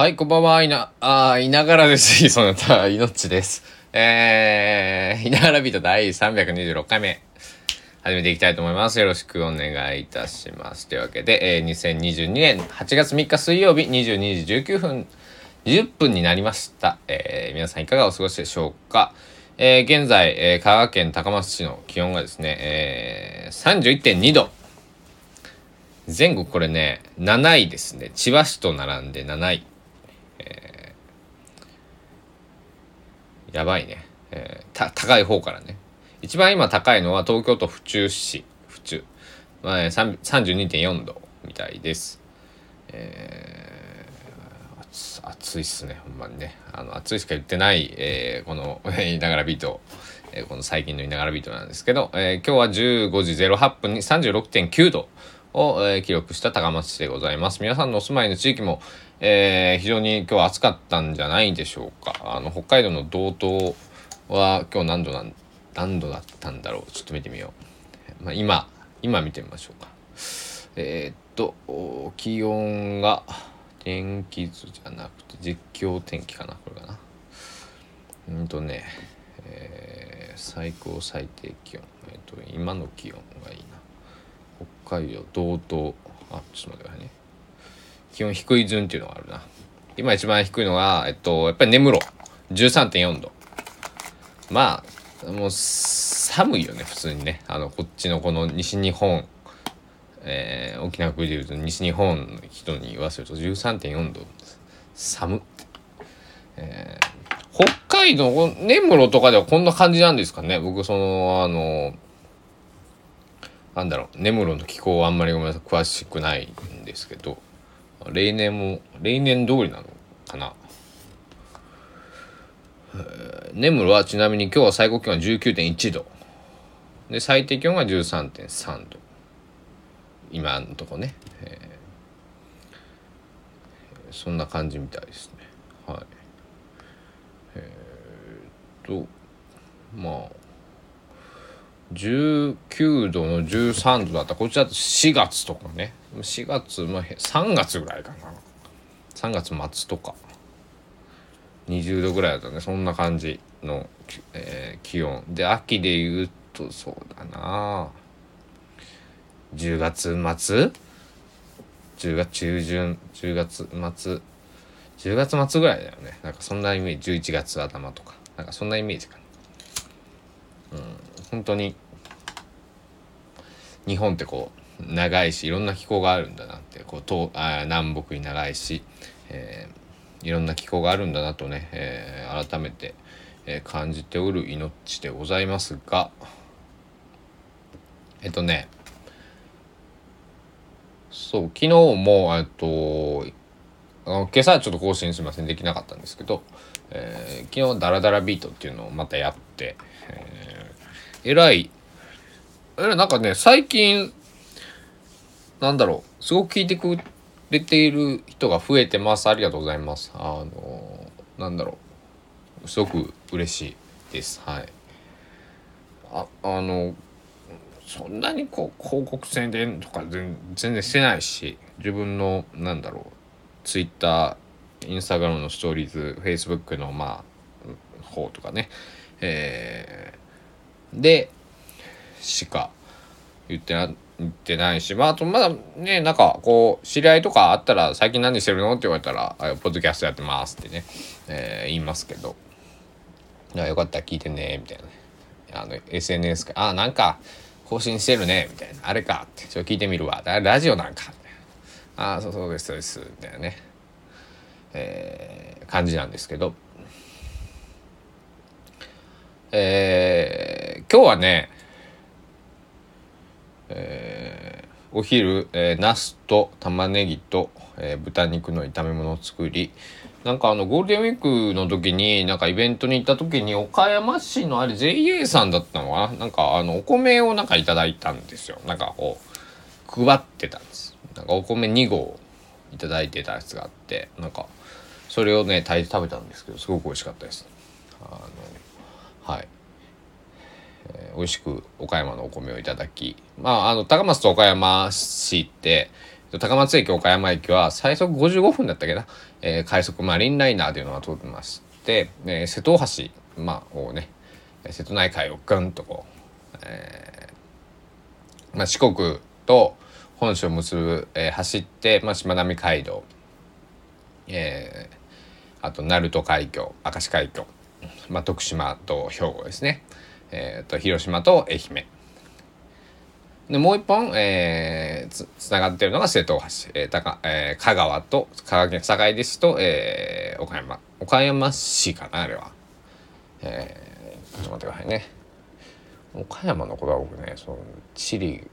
はい、こんばんは。いな、あいながらです。そなた、いのちです。えー、いながらビート第326回目、始めていきたいと思います。よろしくお願いいたします。というわけで、えー、2022年8月3日水曜日22時19分、20分になりました。えー、皆さんいかがお過ごしでしょうか？えー、現在、えー、香川県高松市の気温がですね、えー、31.2度。全国これね、7位ですね。千葉市と並んで7位。やばいね。えー高い方からね。一番今高いのは東京都府中市、府中。まあ、えー32.4度みたいです。えー、暑いっすね、ほんまにね。あの、暑いしか言ってない、えーこの言、いながらビート、この最近のいながらビートなんですけど、えー今日は15時08分に36.9度を、えー記録した高松市でございます。皆さんのお住まいの地域も、えー非常に今日暑かったんじゃないでしょうか。あの、北海道の道東は今日何度なん、何度だったんだろう。ちょっと見てみよう。まあ、今、今見てみましょうか。えーっと、気温が、天気図じゃなくて実況天気かな、これかな。うんとね、えー最高最低気温。えーっと、今の気温がいいな。北海道道東、あ、ちょっと待ってくださいね。気温低い順っていうのがあるな。今一番低いのが、えっと、やっぱり根室、13.4度。まあ、もう寒いよね、普通にね。あの、こっちのこの西日本、えー沖縄国でいうと西日本の人に言わせると13.4度。寒っ。えー北海道、根室とかではこんな感じなんですかね。僕、その、あの、なんだろう、根室の気候はあんまりごめんなさい、詳しくないんですけど、例年も、例年通りなのかな？えー根室はちなみに今日は最高気温は19.1度。で、最低気温が13.3度。今のとこね。えーそんな感じみたいですね。はい。えーっと、まあ、19度の13度だったらこちだと4月とかね4月、まあ、3月ぐらいかな。3月末とか。20度ぐらいだったね。そんな感じの、えー気温。で秋で言うとそうだな。10月末？10月中旬？10月末？10月末ぐらいだよね。なんかそんなイメージ。11月頭とか。なんかそんなイメージかな。うん。本当に日本ってこう長いしいろんな気候があるんだなってこう東あ南北に長いし、えーいろんな気候があるんだなとね、えー改めて、えー感じておる命でございますが。えっとねそう昨日もえっと今朝はちょっと更新すみませんできなかったんですけど、えー昨日ダラダラビートっていうのをまたやって、えーえらいえらいなんかね最近なんだろう。すごく聞いてくれている人が増えてます。ありがとうございます。あのなんだろう。すごく嬉しいです。はい。ああのそんなにこう広告宣伝とか全然してないし自分のなんだろう。ツイッターインスタグラムのストーリーズフェイスブックのまあ方とかね。えーでしか言ってなってないしまああとまだねなんかこう知り合いとかあったら「最近何してるの?」って言われたら「ポッドキャストやってます」ってね、えー言いますけど「いよかったら聞いてね」みたいなね。あの SNS か「あなんか更新してるね」みたいな「あれか」って「ちょっと聞いてみるわ」ラジオなんか」「ああそうそうですそうです」みたいなね、えー感じなんですけど。えー今日はねえーお昼、えー、ナスと玉ねぎと、えー豚肉の炒め物を作りなんかあのゴールデンウィークの時になんかイベントに行った時に岡山市のあれ JA さんだったのかな？なんかあのお米をなんかいただいたんですよ。なんかこう配ってたんです。なんかお米2合いただいてたやつがあってなんかそれをね炊いて食べたんですけどすごく美味しかったです。あのはい。えー美味しく岡山のお米をいただきまああの高松と岡山市って、高松駅岡山駅は最速55分だったっけな、えー、快速マリンライナーというのが通ってまして、えー、瀬戸大橋、まあ、をね瀬戸内海をぐんとこう、えーまあ、四国と本州を結ぶ、えー、走って、まあ、しまなみ海道、えー、あと鳴門海峡明石海峡、まあ、徳島と兵庫ですね、えー、と広島と愛媛。でもう一本、えー、つつながってるのが瀬戸大橋、えーたかえー、香川と香川県坂出市と、えー、岡山。岡山市かなあれは、えー、ちょっと待ってくださいね。岡山のことは僕ねその地理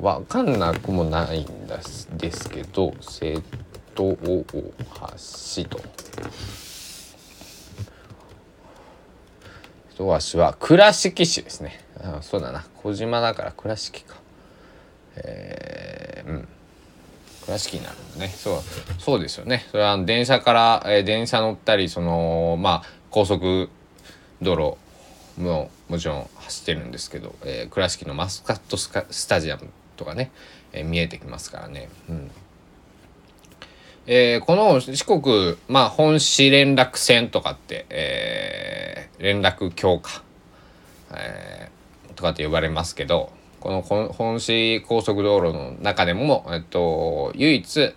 わかんなくもないんですですけど瀬戸大橋と。瀬戸橋は倉敷市ですね。あそうだな。小島だから倉敷か。えー、うん。倉敷になるんだね。そうそうですよね。それは電車から、えー、電車乗ったりそのまあ高速道路ももちろん走ってるんですけど、えー、倉敷のマスカットススタジアムとかね、えー、見えてきますからね。うん。えー、この四国、まあ、本市連絡線とかって、えー、連絡強化、えー、とかって呼ばれますけど、この本市高速道路の中でも、えっと、唯一、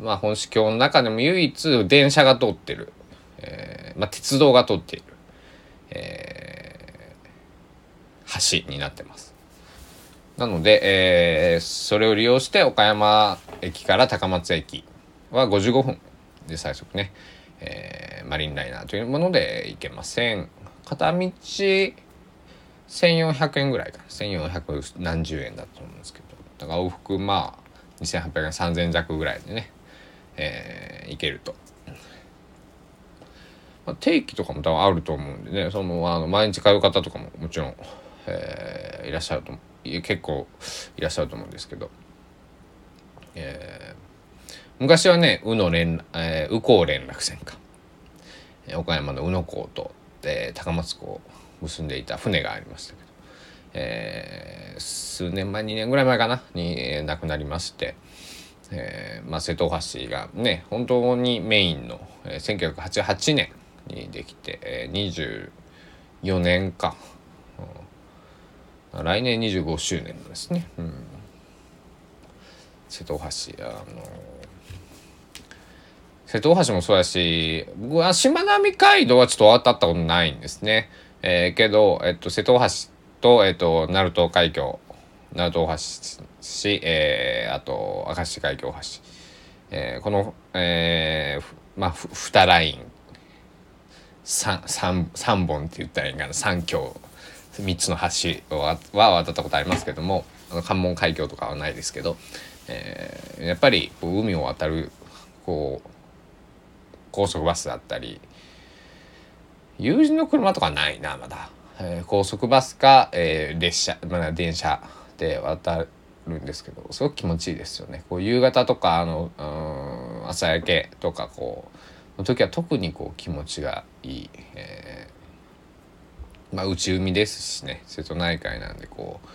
まあ、本市橋の中でも唯一電車が通ってる、えー、まあ、鉄道が通っている、えー、橋になってます。なので、えー、それを利用して岡山駅から高松駅は55分で最速ね、えー、マリンライナーというもので行けません。片道1400円ぐらいか1400何十円だと思うんですけど。だから往復まあ2800円3000弱ぐらいでね、えー、行けると、まあ、定期とかも多分あると思うんでね。そのあの毎日通う方とかももちろん、えー、いらっしゃると結構いらっしゃると思うんですけど、えー、昔はね宇野連、えー、宇高連絡船か。岡山の宇野港と、えー、高松港を結んでいた船がありましたけど、えー、数年前2年ぐらい前かな？に亡くなりまして、えーまあ、瀬戸大橋がね本当にメインの、えー、1988年にできて、えー、24年か、うん、来年25周年ですね、うん、瀬戸大橋あの瀬戸大橋もそうやし僕はしまなみ海道はちょっと渡ったことないんですね。えー、けど、えっと、瀬戸大橋と、えっと、鳴門海峡鳴門大橋し、えー、あと明石海峡大橋、えー、この、えー、まあ2ライン。3, 3, 3本って言ったらいいかな。3橋。3つの橋は渡ったことありますけどもあの関門海峡とかはないですけど、えー、やっぱりこう海を渡るこう高速バスだったり友人の車とかないなまだ、えー、高速バスか、えー、列車、まあ、電車で渡るんですけどすごく気持ちいいですよね。こう夕方とかあのうん朝焼けとかこうの時は特にこう気持ちがいい、えー、まあ内海ですしね。瀬戸内海なんでこう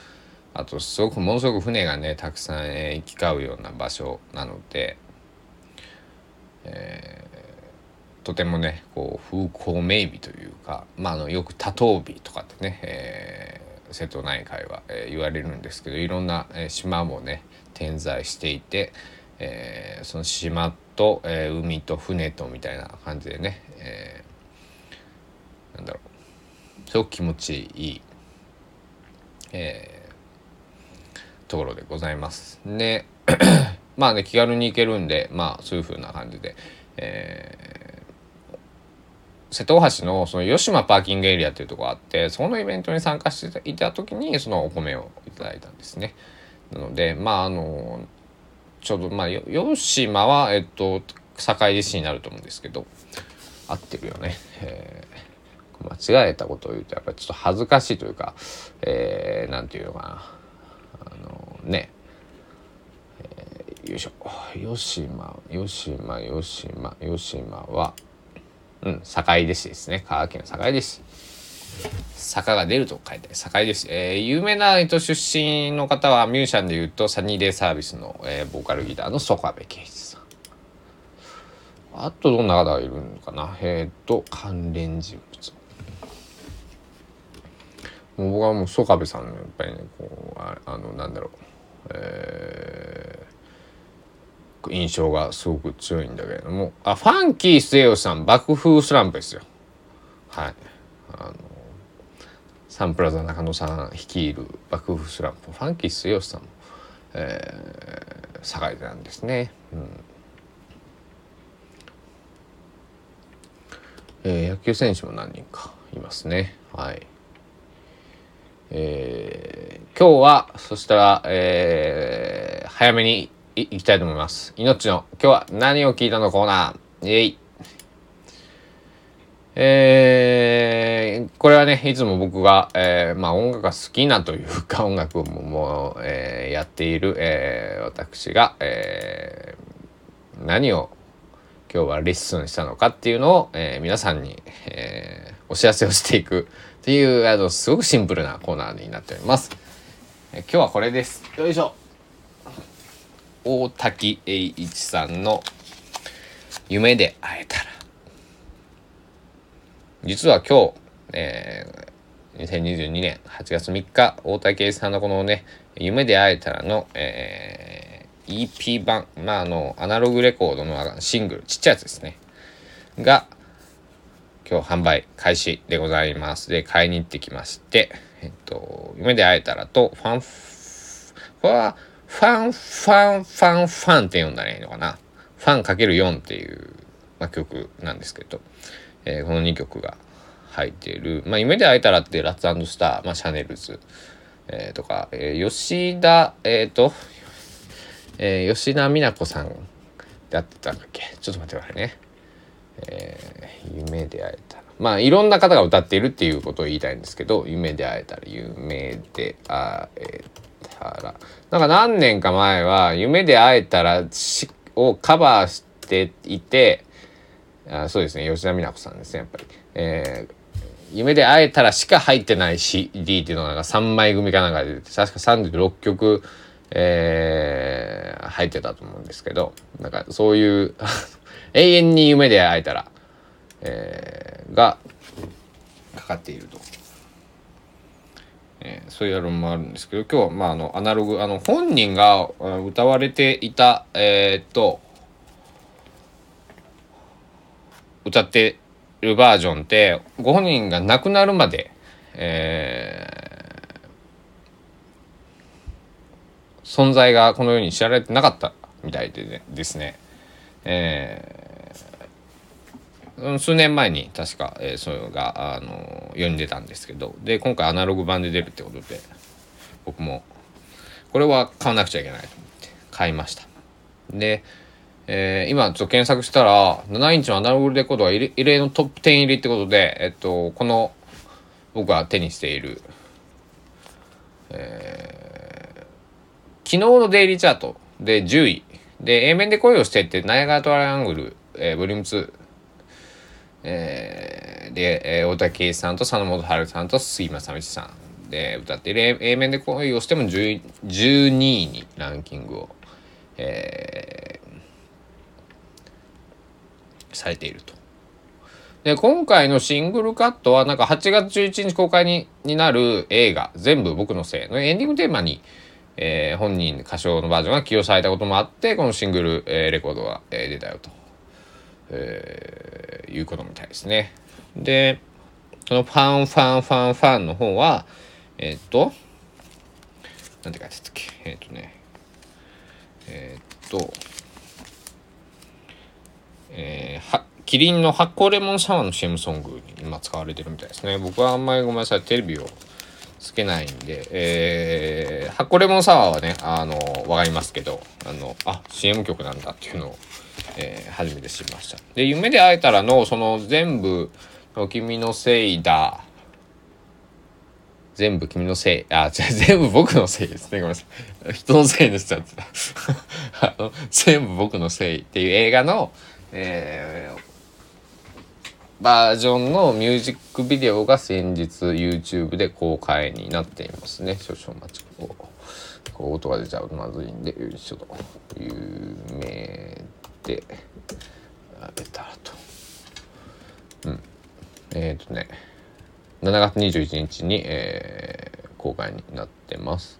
あとすごくものすごく船がねたくさん、えー、行き交うような場所なので、えとてもねこう風光明媚というか、まあ、あのよく多頭美とかってね、えー、瀬戸内海は、えー、言われるんですけどいろんな、えー、島もね点在していて、えー、その島と、えー、海と船とみたいな感じでね、えー、なんだろうすごく気持ちいい、えー、ところでございます。で まあね気軽に行けるんでまあそういう風な感じで、えー瀬戸大橋のその吉島パーキングエリアっていうとこがあってそのイベントに参加していた時にそのお米をいただいたんですね。なのでまああのちょうどまあ吉島はえっと坂出市になると思うんですけど合ってるよね。えー、間違えたことを言うとやっぱりちょっと恥ずかしいというか、えー、ていうのかなあのね、え、よいしょ吉島吉島吉島吉島はうん、坂出市ですね。香川県坂出市。坂が出ると書いて坂です、えー、有名な人出身の方はミュージシャンでいうとサニーデイサービスの、えー、ボーカルギターの曽我部圭一さん。あとどんな方がいるのかな。えっ、ー、と関連人物。もう僕はもう曽我部さんのやっぱりねこうああのなんだろう。えー、印象がすごく強いんだけれどもあファンキー末吉さん爆風スランプですよはいあのサンプラザ中野さん率いる爆風スランプファンキー末吉さんも、えー、堺でなんですね。うんえー、野球選手も何人かいますね。はい。えー、今日はそしたら、えー、早めにいきたいと思います。命の今日は何を聞いたのコーナー。イェイ。えー、これはね、いつも僕が、えー、まあ音楽が好きなというか、音楽ももう、えー、やっている、えー、私が、えー、何を今日はレッスンしたのかっていうのを、えー、皆さんに、えー、お知らせをしていくっていう、あの、すごくシンプルなコーナーになっております。えー、今日はこれです。よいしょ。大滝栄一さんの夢で会えたら。実は今日、えー、2022年8月3日、大竹さんのこのね、夢で会えたらの、えー、EP 版、まあ、あの、アナログレコードのシングル、ちっちゃいやつですね。が、今日販売開始でございます。で、買いに行ってきまして、えっと、夢で会えたらと、ファン、これは、ファン、ファン、ファン、ファンって読んだらいいのかな？ファンかける4っていう、まあ、曲なんですけど、えー、この2曲が入っている「まあ、夢で会えたら」ってラッツスター、まあ、シャネルズ、えー、とか、えー、吉田えっ、ー、と、えー、吉田美奈子さんであってたんだっけ？ちょっと待ってくださいね。えー、夢で会えたらまあいろんな方が歌っているっていうことを言いたいんですけど「夢で会えたら夢で会えたら」なんか何年か前は「夢で会えたらし」をカバーしていてあそうですね吉田美奈子さんですねやっぱり。えー夢で会えたらしか入ってない CD っていうのが3枚組かなんかで確か36曲、えー、入ってたと思うんですけどなんかそういう 永遠に夢で会えたら、えー、がかかっていると。えー、そういうアルバムもあるんですけど今日はまああのアナログあの本人が歌われていたえー、っと歌ってるバージョンってご本人が亡くなるまで、えー、存在がこのように知られてなかったみたいで、ですね、え、数年前に確か、えー、それがあの世に出たんですけどで今回アナログ版で出るってことで僕もこれは買わなくちゃいけないと思って買いました。でえー、今ちょっと検索したら、7インチのアナログレコードが異例のトップ10入りってことで、えっと、この、僕が手にしている、えー、昨日のデイリーチャートで10位。で、A 面で恋をしてって、ナイアガートライアングル、えー、ボリューム2。えー、で、えー、大竹さんと佐野元春さんと杉村さみちさんで歌っている A 面で恋をしても12位にランキングを、えー、されていると。で、今回のシングルカットはなんか8月11日公開にになる映画、全部僕のせいのエンディングテーマに、えー、本人歌唱のバージョンが起用されたこともあって、このシングル、えー、レコードが、えー、出たよと、えー、いうことみたいですね。で、そのファンファンファンファンの方は、えー、っと、なんて書いてたっけ？えー、っとね、え、っと、えー、はキリンの発酵レモンシャワーの CM ソングに今使われてるみたいですね。僕はあんまりごめんなさい、テレビをつけないんで、えー、発酵レモンサワーはね、あの、わかりますけど、あの、あ、CM 曲なんだっていうのを、えー、初めて知りました。で、夢で会えたらの、その全部、君のせいだ、全部君のせい。あ、じ ゃ全部僕のせいですね。ごめんなさい。人のせいにしちゃってた。全部僕のせいっていう映画の、えー、バージョンのミュージックビデオが先日 YouTube で公開になっていますね少々お待ちこうこう音が出ちゃうとまずいんでよいしょと有名であげたらと。うん。えっ、ー、とね7月21日に、えー、公開になってます。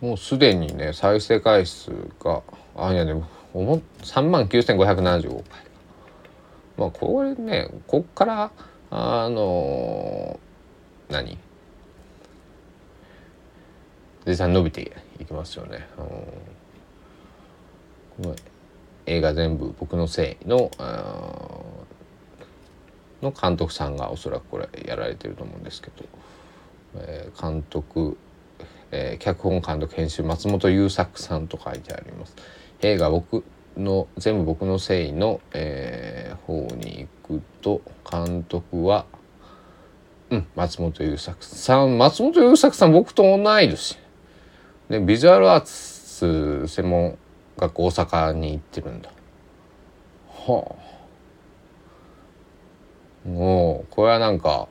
もうすでにね再生回数があいやでも3万9575回。まあこれねこっからあのー、何？実際伸びていきますよね。この映画全部僕のせいのの監督さんがおそらくこれやられてると思うんですけど、えー、監督、えー、脚本監督編集松本優作さんと書いてあります。映画僕の全部僕のせいの、えー、方に行くと監督はうん松本優作さん松本優作さん僕と同い年でビジュアルアーツ専門学校大阪に行ってるんだ。はあ。もうこれはなんか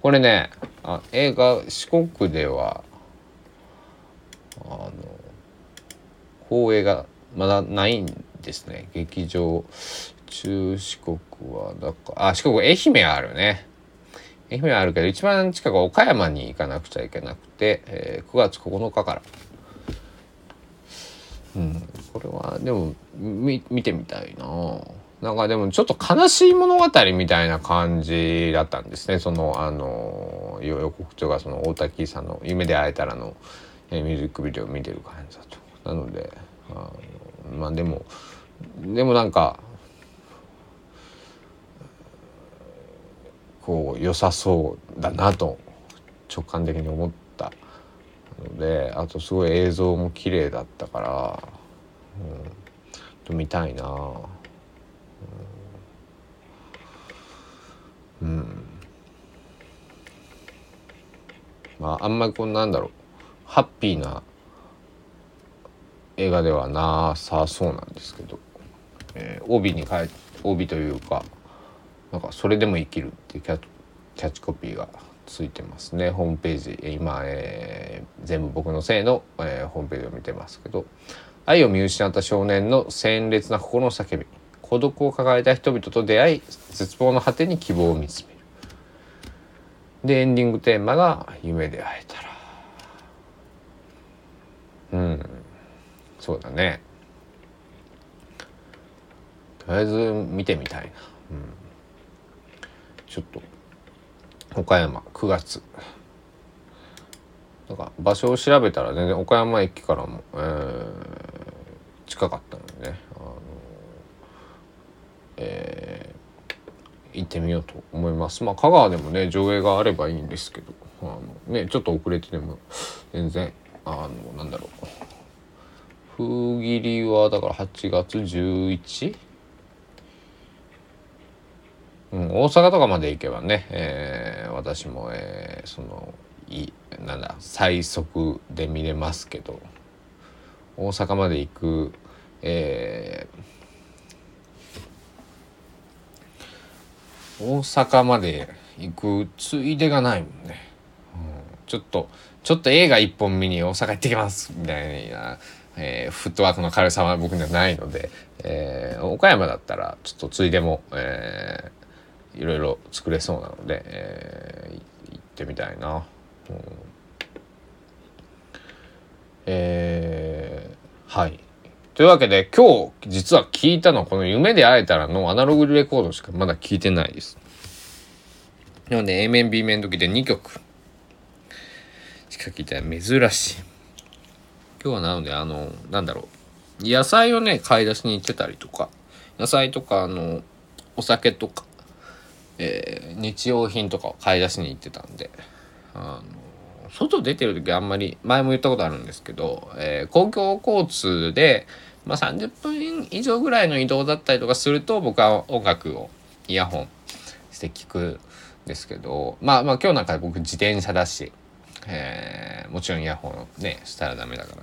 これねあ映画四国ではあの放映がまだないんですね。劇場中四国はだかあ四国愛媛あるね愛媛あるけど一番近く岡山に行かなくちゃいけなくて、えー、9月9日から。うんこれはでも見てみたいな。なんかでもちょっと悲しい物語みたいな感じだったんですね。そのあの予告長がその大滝さんの「夢で会えたらの」えー、ミュージックビデオを見てる感じだと。なのであのまあでもでもなんかこう良さそうだなと直感的に思ったのであとすごい映像も綺麗だったから、うん、見たいな、うん、まああんまりこうなんだろう。ハッピーな映画ではなさそうなんですけど、えー、帯に書い帯というかなんかそれでも生きるっていうキャキャッチコピーがついてますね。ホームページ今、えー、全部僕のせいの、えー、ホームページを見てますけど。愛を見失った少年の鮮烈な心の叫び。孤独を抱えた人々と出会い絶望の果てに希望を見つめる。でエンディングテーマが「夢で会えたら」うん。そうだね。とりあえず見てみたいな、うん、ちょっと岡山9月。なんか場所を調べたら全然岡山駅からも、えー、近かったのでね、あのえー、行ってみようと思います。まあ香川でもね上映があればいいんですけど。あのねちょっと遅れてでも全然あのなんだろう。封切りはだから8月 11? うん、大阪とかまで行けばね、えー、私も、えー、そのいなんだ最速で見れますけど大阪まで行く、えー、大阪まで行くついでがないもんね、うん、ちょっとちょっと映画一本見に大阪行ってきますみたいな、えー、フットワークの軽さは僕にはないので、えー、岡山だったらちょっとついでも、えー、いろいろ作れそうなので、えー、行ってみたいな。うん、えー、はい。というわけで今日実は聞いたのはこの夢で会えたらのアナログレコードしかまだ聞いてないです。なので A 面 B 面時で2曲しか聞いてない珍しい今日はなのであのなんだろう野菜をね買い出しに行ってたりとか野菜とかあのお酒とか、えー、日用品とかを買い出しに行ってたんであの外出てる時あんまり前も言ったことあるんですけど、えー、公共交通で、まあ、30分以上ぐらいの移動だったりとかすると僕は音楽をイヤホンして聞くんですけどまあまあ今日なんか僕自転車だしえー、もちろんイヤホンねしたらダメだから、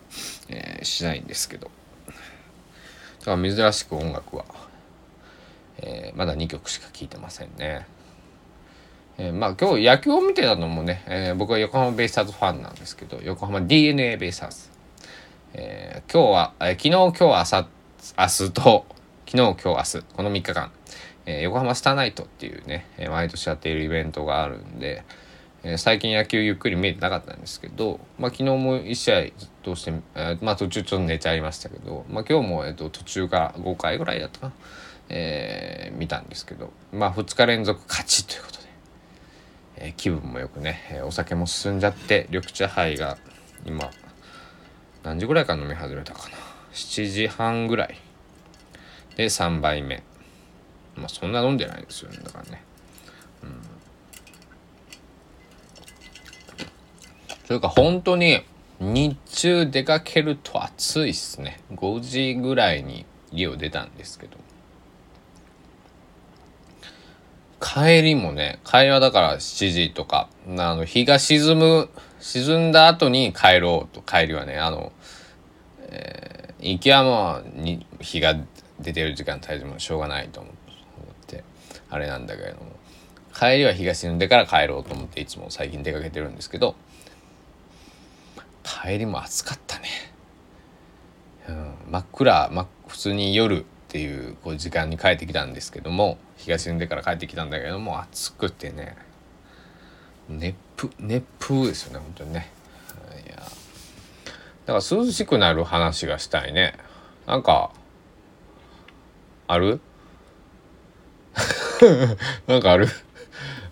えー、しないんですけど。だから珍しく音楽は、えー、まだ2曲しか聴いてませんね。えー、まあ今日野球を見てたのもね、えー、僕は横浜ベイスターズファンなんですけど横浜 d n a ベイスターズ、えー、今日は、えー、昨日今日朝明日と昨日今日明日この3日間、えー、横浜スターナイトっていうね、えー、毎年やっているイベントがあるんで、えー、最近野球ゆっくり見えてなかったんですけど、まあ、昨日も1試合どうして、えー、まあ途中ちょっと寝ちゃいましたけど、まあ、今日も、えーと、途中から5回ぐらいだったかな、えー、見たんですけど、まあ、2日連続勝ちということで。えー、気分もよくね、お酒も進んじゃって緑茶杯が今何時ぐらいから飲み始めたかな？7時半ぐらい。で3杯目。まあそんな飲んでないですよねだからね。うん。というか本当に日中出かけると暑いっすね。5時ぐらいに家を出たんですけど帰りもね、帰りはだから7時とか、あの、日が沈む、沈んだ後に帰ろうと、帰りはね、あの、えー、行きはもうに日が出てる時間帯でもしょうがないと思って、あれなんだけれども、帰りは日が沈んでから帰ろうと思っていつも最近出かけてるんですけど、帰りも暑かったね。うん、真っ暗、ま、普通に夜っていうこう時間に帰ってきたんですけども日が沈んでから帰ってきたんだけども暑くてね熱風熱風ですよね本当にね。いや。だから涼しくなる話がしたいね。なんかある？なんかある？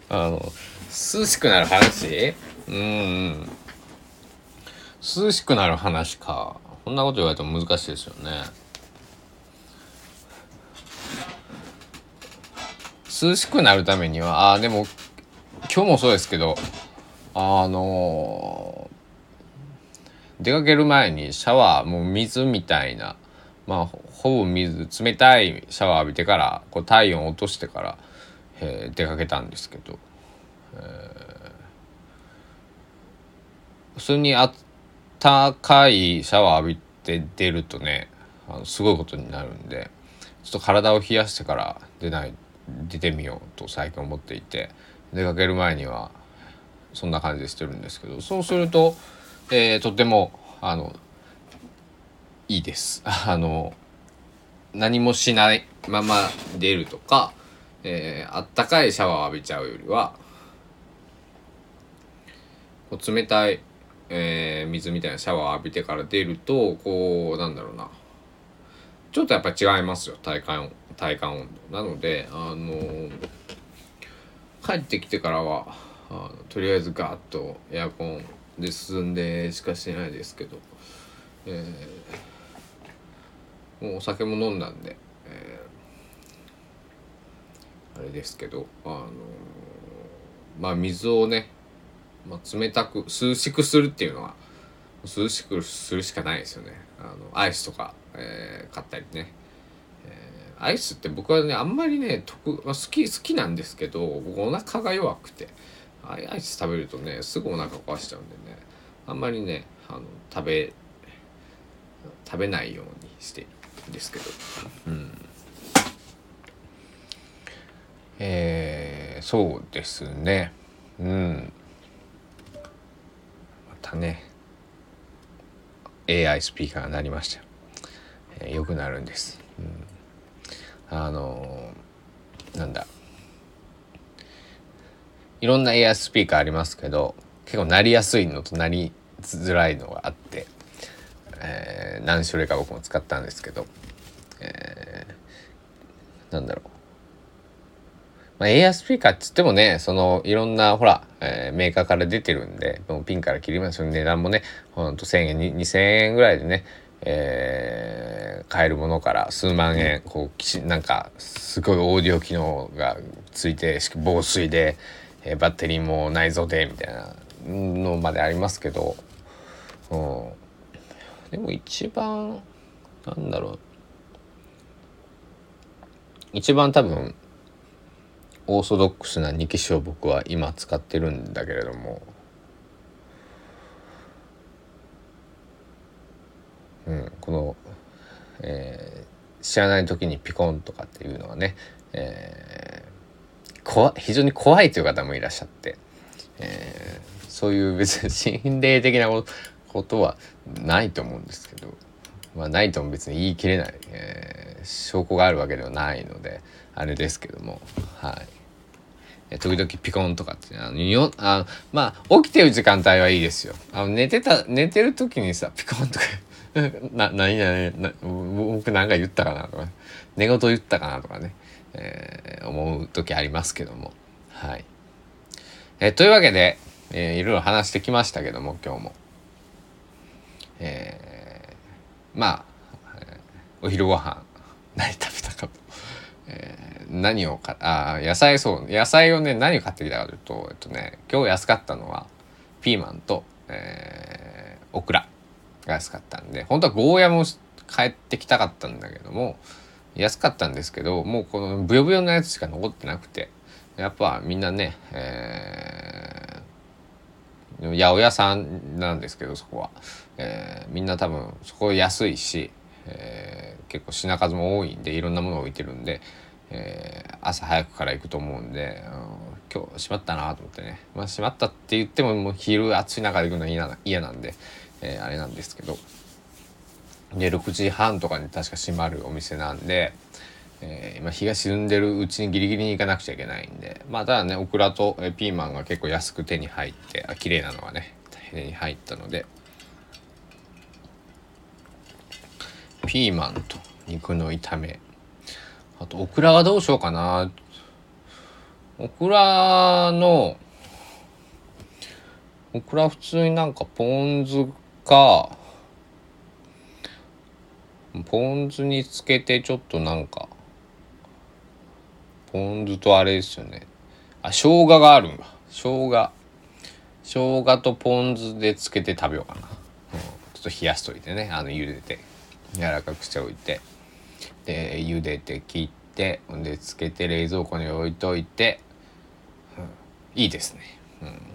あの涼しくなる話？うん涼しくなる話か。こんなこと言われても難しいですよね。涼しくなるためにはあでも今日もそうですけどあのー、出かける前にシャワーもう水みたいなまあほぼ水冷たいシャワー浴びてからこう体温落としてから、えー、出かけたんですけど、えー、普通にあったかいシャワー浴びて出るとねあのすごいことになるんでちょっと体を冷やしてから出ない出てみようと最近思っていて出かける前にはそんな感じでしてるんですけどそうすると、えー、とてもあのいいです。あの何もしないまま出るとか、えー、あったかいシャワー浴びちゃうよりはこう冷たい、えー、水みたいなシャワー浴びてから出るとこうなんだろうなちょっとやっぱ違いますよ体感体感温度なのであの帰ってきてからはあのとりあえずガーッとエアコンで進んでしかしてないですけど、えー、もうお酒も飲んだんで、えー、あれですけどあのまあ水をね、まあ、冷たく涼しくするっていうのは涼しくするしかないですよね。あのアイスとか、えー、買ったりね。アイスって僕はねあんまりね得、まあ、好き好きなんですけど僕お腹が弱くてアイス食べるとねすぐお腹壊しちゃうんでねあんまりねあの食べ食べないようにしてるんですけど。うん。えー、そうですね。うん。またね AI スピーカーが鳴りましたよ、えー、よくなるんです、うん。あのなんだ。いろんなエアスピーカーありますけど結構なりやすいのとなりづらいのがあって、えー、何種類か僕も使ったんですけど、えー、なんだろう。まあ、エアスピーカーっつってもね、そのいろんなほら、えー、メーカーから出てるんで、もうピンから切りますよ値段もね、ほんと1000円、2000円ぐらいでね、えー、買えるものから数万円こうなんかすごいオーディオ機能がついて防水で、えー、バッテリーも内蔵でみたいなのまでありますけど、うん、でも一番なんだろう。一番多分オーソドックスな2機種を僕は今使ってるんだけれどもうん、この、えー、知らない時にピコンとかっていうのはね、えー、怖非常に怖いという方もいらっしゃって、えー、そういう別に心霊的なことはないと思うんですけど、まあ、ないとも別に言い切れない、えー、証拠があるわけではないのであれですけどもはい。時々ピコンとかってあのよあまあ起きてる時間帯はいいですよあの寝てた寝てる時にさピコンとか な何々な僕なんか言ったかなとか。寝言言ったかなとかね、えー、思う時ありますけども。はい、えー、というわけで、えー、いろいろ話してきましたけども今日も。えー、まあ、お昼ご飯 何食べたかと、えー、何をかあ野菜そう野菜をね何を買ってきたかというとえっとね今日安かったのはピーマンと、えー、オクラ。が安かったんで本当はゴーヤも帰ってきたかったんだけども安かったんですけどもうこのブヨブヨのやつしか残ってなくてやっぱみんなね、えー、八百屋さんなんですけどそこは、えー、みんな多分そこ安いし、えー、結構品数も多いんでいろんなものを置いてるんで、えー、朝早くから行くと思うんで、うん、今日しまったなと思ってねまあしまったって言ってももう昼暑い中で行くのは嫌なんで。えー、あれなんですけど。で6時半とかに確か閉まるお店なんで、えー、今日が沈んでるうちにギリギリに行かなくちゃいけないんで。まあただねオクラとピーマンが結構安く手に入ってあ綺麗なのがね手に入ったので。ピーマンと肉の炒め。あとオクラはどうしようかな。オクラのオクラ普通になんかポン酢かポン酢につけてちょっとなんかポン酢とあれですよね。あ生姜があるんだ。生姜。生姜とポン酢でつけて食べようかな、うん、ちょっと冷やしといてね。あの茹でて。柔らかくしておいて。で茹でて切ってでつけて冷蔵庫に置いといて、うん、いいですね、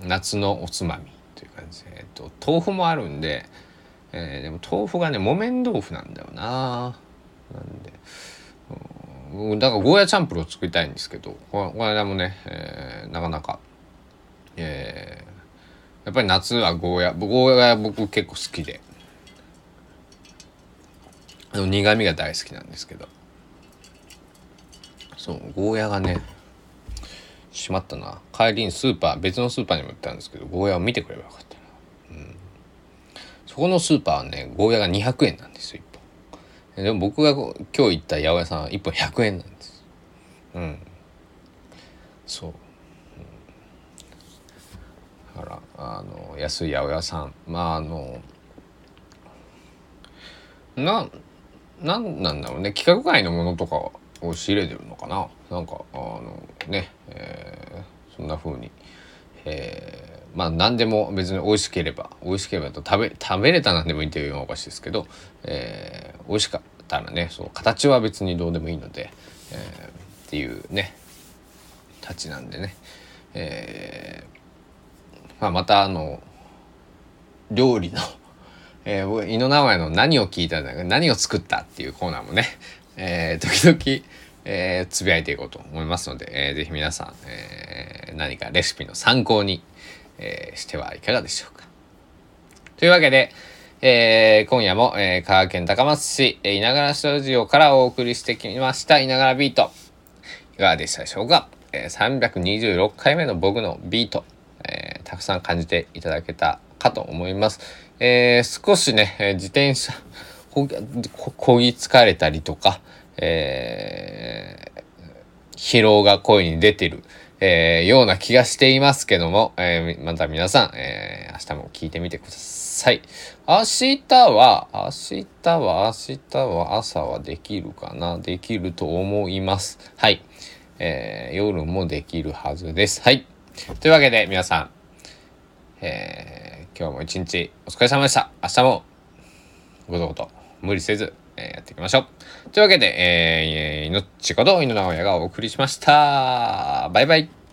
うん、夏のおつまみ。という感じで、えっと、豆腐もあるんで、えー、でも豆腐がね木綿豆腐なんだよな。なんで、うん、だからゴーヤチャンプルを作りたいんですけどこの間もね、えー、なかなか、えー、やっぱり夏はゴーヤゴーヤ僕結構好きであの苦味が大好きなんですけど。そうゴーヤがねしまったな。帰りにスーパー別のスーパーにも行ったんですけどゴーヤを見てくればよかったな、うん、そこのスーパーはねゴーヤが200円なんですよ1本。でも僕が今日行った八百屋さんは1本100円なんです。うん。そう、うん、だからあの安い八百屋さん。まああのななんなんだろうね。規格外のものとかを仕入れてるのかな。なんかあのね、え、そんな風に、えー、まあ何でも別に美味しければ美味しければと食べ食べれたなんでもいいっていうのはおかしいですけど、えー、美味しかったらねそう形は別にどうでもいいので、えー、っていうねたちなんでね、えー、まあ、またあの料理のえー、僕井野直哉の何を聞いたんだ何を作ったっていうコーナーもね、えー、時々、えー、つぶやいていこうと思いますので、えー、ぜひ皆さん、えー、何かレシピの参考に、えー、してはいかがでしょうか。というわけで、えー、今夜も、えー、香川県高松市、えー、稲柄スタジオからお送りしてきました稲柄ビート。いかがでしたでしょうか、えー、326回目の僕のビート、えー、たくさん感じていただけたかと思います。えー、少しね、自転車、こぎ疲れたりとか、えー、疲労が声に出てる、えー、ような気がしていますけども、えー、また皆さん、え、明日も聞いてみてください。明日は、明日は、明日は朝はできるかな？できると思います。はい。えー、夜もできるはずです。はい。というわけで皆さん、え、今日も一日お疲れ様でした。明日もごとごと無理せず、え、やっていきましょう。というわけで、えー、いのちこと犬直哉がお送りしました。バイバイ。